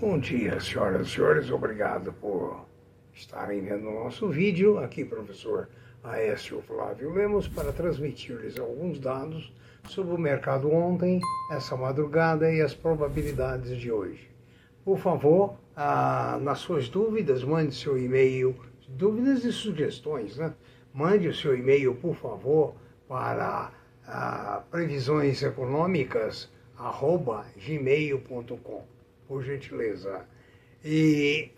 Bom dia, senhoras e senhores. Obrigado por estarem vendo o nosso vídeo. Aqui, professor Aécio Flávio Lemos, para transmitir-lhes alguns dados sobre o mercado ontem, essa madrugada e as probabilidades de hoje. Por favor, ah, nas suas dúvidas, mande seu e-mail, dúvidas e sugestões, né? Mande o seu e-mail, por favor, para ah, gmail.com, por gentileza. E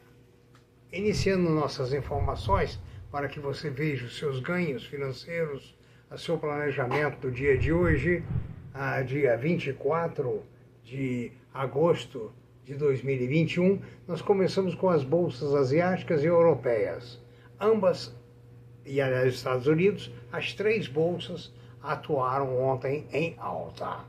iniciando nossas informações para que você veja os seus ganhos financeiros, o seu planejamento do dia de hoje, a dia 24 de agosto de 2021, nós começamos com as bolsas asiáticas e europeias. Ambas, e aliás, Estados Unidos, as três bolsas atuaram ontem em alta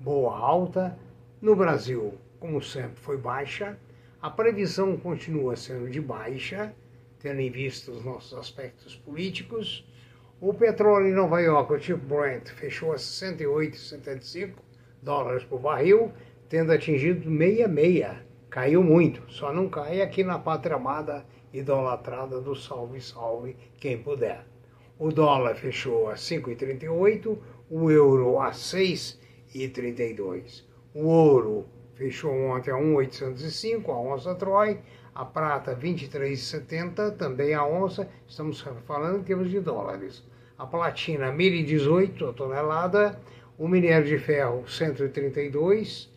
boa alta. No Brasil, como sempre, foi baixa. A previsão continua sendo de baixa, tendo em vista os nossos aspectos políticos. O petróleo em Nova York, o tipo Brent, fechou a 68,75 dólares por barril, tendo atingido 66. Caiu muito, só não cai aqui na pátria amada idolatrada do salve, salve quem puder. O dólar fechou a 5,38, o euro a 6 e 32. O ouro fechou ontem a 1,805 a onça Troy, a prata 23,70 também a onça, estamos falando em termos de dólares. A platina 1.018 a tonelada, o minério de ferro 132,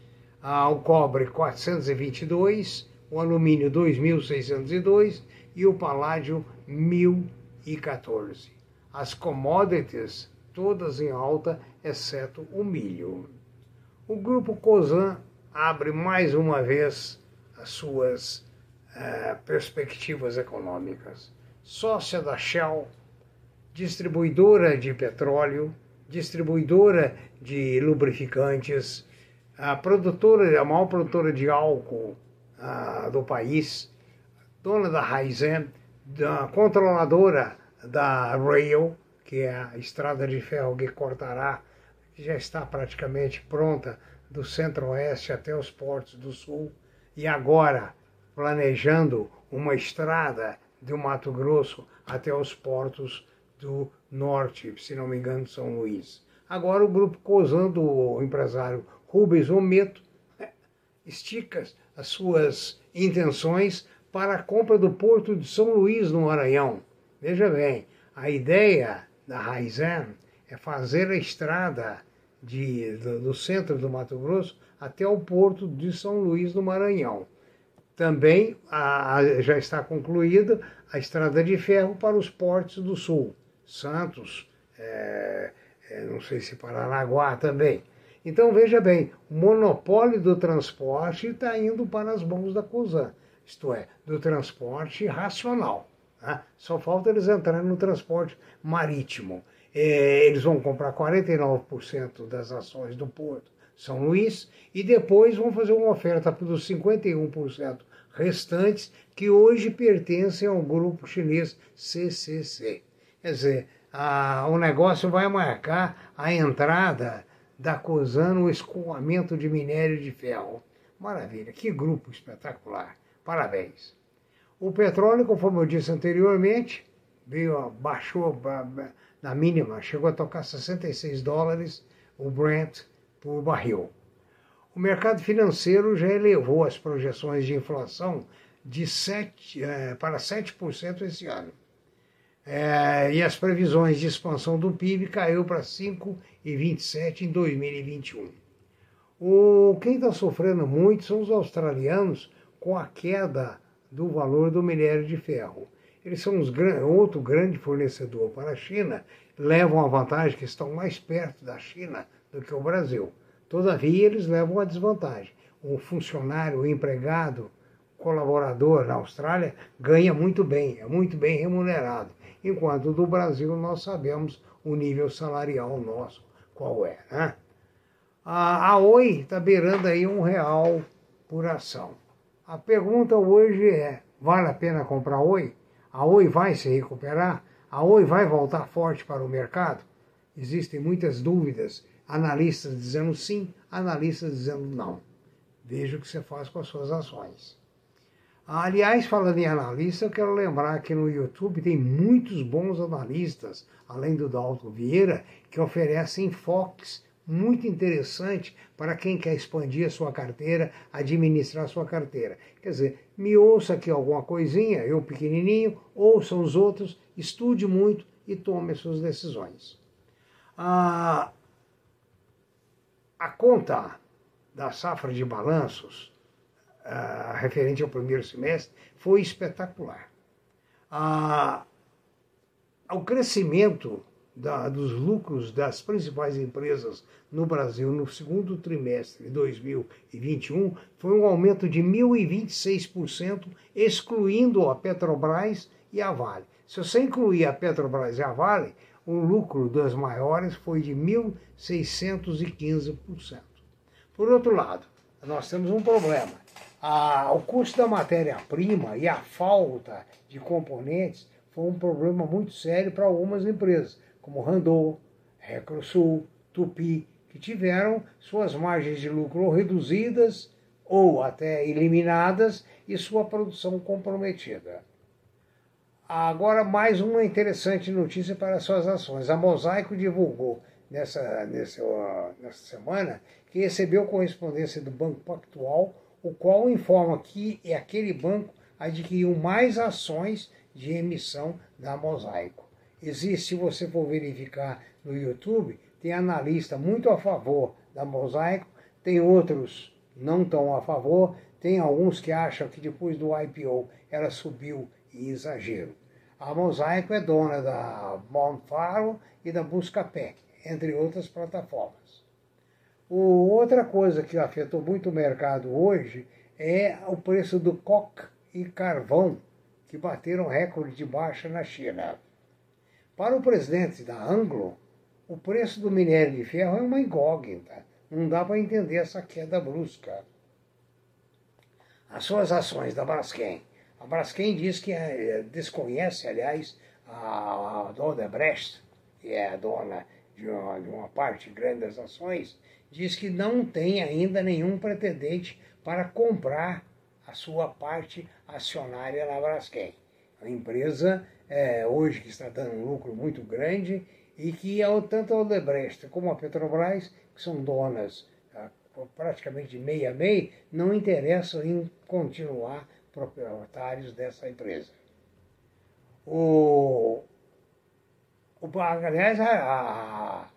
o cobre 422, o alumínio 2.602 e o paládio 1.014. As commodities todas em alta, exceto o milho. O grupo COSAN abre mais uma vez as suas uh, perspectivas econômicas. Sócia da Shell, distribuidora de petróleo, distribuidora de lubrificantes, a produtora, a maior produtora de álcool uh, do país, dona da Raizen, da controladora da Rail, que é a estrada de ferro que cortará, que já está praticamente pronta do centro-oeste até os portos do sul, e agora planejando uma estrada do Mato Grosso até os portos do norte, se não me engano, São Luís. Agora o grupo Cosan do empresário Rubens Ometo estica as suas intenções para a compra do porto de São Luís, no Maranhão. Veja bem, a ideia da Raizen é fazer a estrada de, do, do, centro do Mato Grosso até o porto de São Luís do Maranhão. Também a, a, já está concluída a estrada de ferro para os portos do sul, Santos, é, é, não sei se Paranaguá também. Então veja bem, o monopólio do transporte está indo para as mãos da COSAN, isto é, do transporte racional. Né? Só falta eles entrarem no transporte marítimo. É, eles vão comprar 49% das ações do Porto São Luís e depois vão fazer uma oferta dos 51% restantes que hoje pertencem ao grupo chinês CCC. Quer dizer, a, o negócio vai marcar a entrada da COSAN no escoamento de minério de ferro. Maravilha, que grupo espetacular. Parabéns. O petróleo, conforme eu disse anteriormente, veio, baixou na mínima, chegou a tocar 66 dólares o Brent por barril. O mercado financeiro já elevou as projeções de inflação de 7, é, para 7% esse ano. É, e as previsões de expansão do PIB caiu para 5,27% em 2021. O, quem está sofrendo muito são os australianos com a queda do valor do minério de ferro. Eles são os, outro grande fornecedor para a China, levam a vantagem que estão mais perto da China do que o Brasil. Todavia, eles levam a desvantagem. O funcionário, o empregado, colaborador na Austrália ganha muito bem, é muito bem remunerado. Enquanto do Brasil nós sabemos o nível salarial nosso qual é. Né? A, a Oi está beirando aí um real por ação. A pergunta hoje é: vale a pena comprar Oi? A Oi vai se recuperar? A Oi vai voltar forte para o mercado? Existem muitas dúvidas, analistas dizendo sim, analistas dizendo não. Veja o que você faz com as suas ações. Aliás, falando em analista, eu quero lembrar que no YouTube tem muitos bons analistas, além do Dalton Vieira, que oferecem enfoques muito interessantes para quem quer expandir a sua carteira, administrar a sua carteira. Quer dizer, me ouça aqui alguma coisinha, eu pequenininho, ouça os outros, estude muito e tome as suas decisões. A, a conta da safra de balanços uh, referente ao primeiro semestre foi espetacular. Uh, o crescimento da, dos lucros das principais empresas no Brasil no segundo trimestre de 2021 foi um aumento de 1.026%, excluindo a Petrobras e a Vale. Se você incluir a Petrobras e a Vale, o lucro das maiores foi de 1.615%. Por outro lado, nós temos um problema a, o custo da matéria-prima e a falta de componentes foi um problema muito sério para algumas empresas, como Randô, Recrosul, Tupi, que tiveram suas margens de lucro reduzidas ou até eliminadas e sua produção comprometida. Agora, mais uma interessante notícia para suas ações. A Mosaico divulgou nessa, nessa, nessa semana que recebeu correspondência do Banco Pactual o qual informa que aquele banco adquiriu mais ações de emissão da Mosaico. Existe, se você for verificar no YouTube, tem analista muito a favor da Mosaico, tem outros não tão a favor, tem alguns que acham que depois do IPO ela subiu em exagero. A Mosaico é dona da Monfaro e da Buscapé, entre outras plataformas. O, outra coisa que afetou muito o mercado hoje é o preço do coque e carvão, que bateram recorde de baixa na China. Para o presidente da Anglo, o preço do minério de ferro é uma incógnita. Não dá para entender essa queda brusca. As suas ações da Braskem. A Braskem diz que é, desconhece, aliás, a, dona Brecht, que é a dona de uma, de uma parte grande das ações, diz que não tem ainda nenhum pretendente para comprar a sua parte acionária na Braskem. A empresa é, hoje que está dando um lucro muito grande e que tanto a Odebrecht como a Petrobras, que são donas ah, praticamente meia meia, não interessam em continuar proprietários dessa empresa. O, o aliás, a,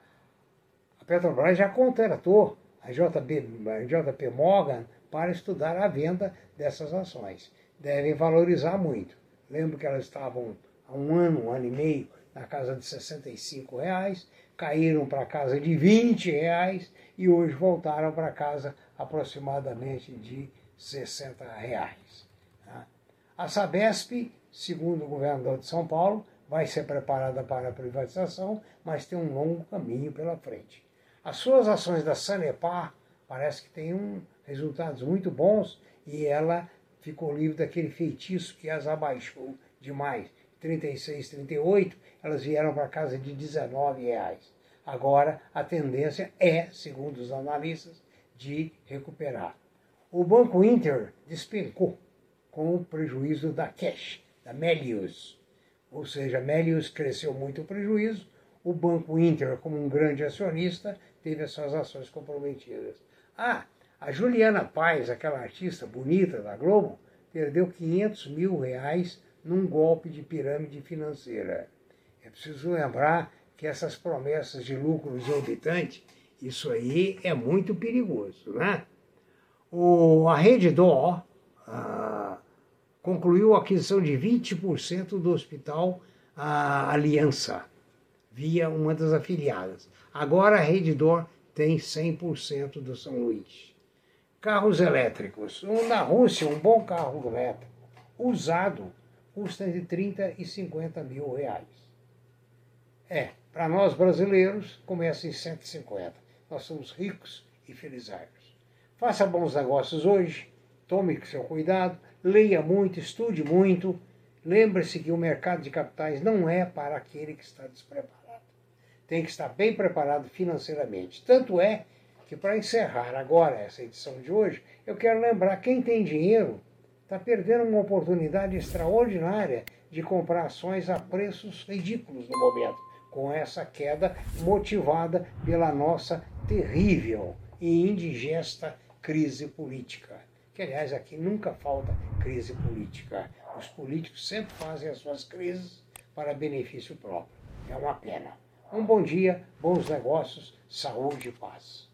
a Petrobras já contratou a JP, a JP Morgan para estudar a venda dessas ações. Devem valorizar muito. Lembro que elas estavam há um ano, um ano e meio, na casa de 65 reais, caíram para casa de 20 reais e hoje voltaram para casa aproximadamente de 60 reais. Tá? A Sabesp, segundo o governador de São Paulo, vai ser preparada para a privatização, mas tem um longo caminho pela frente. As suas ações da Sanepar parece que têm um, resultados muito bons e ela ficou livre daquele feitiço que as abaixou demais. 36, 38, elas vieram para casa de 19 reais. Agora a tendência é, segundo os analistas, de recuperar. O Banco Inter despencou com o prejuízo da Cash, da Melius. Ou seja, Melius cresceu muito o prejuízo, o Banco Inter, como um grande acionista, teve as suas ações comprometidas. Ah, a Juliana Paz, aquela artista bonita da Globo, perdeu 500 mil reais num golpe de pirâmide financeira. É preciso lembrar que essas promessas de lucro exorbitante, isso aí é muito perigoso, né? O, a Rede Dó concluiu a aquisição de 20% do Hospital Aliança, via uma das afiliadas. Agora a Redditor tem 100% do São Luís. Carros elétricos. Na Rússia, um bom carro elétrico usado custa entre 30 e 50 mil reais. É, para nós brasileiros, começa em 150. Nós somos ricos e felizardos. Faça bons negócios hoje, tome seu cuidado, leia muito, estude muito. Lembre-se que o mercado de capitais não é para aquele que está despreparado tem que estar bem preparado financeiramente. Tanto é que, para encerrar agora essa edição de hoje, eu quero lembrar: quem tem dinheiro está perdendo uma oportunidade extraordinária de comprar ações a preços ridículos no momento, com essa queda motivada pela nossa terrível e indigesta crise política. Que, aliás, aqui nunca falta crise política. Os políticos sempre fazem as suas crises para benefício próprio. É uma pena. Um bom dia, bons negócios, saúde e paz.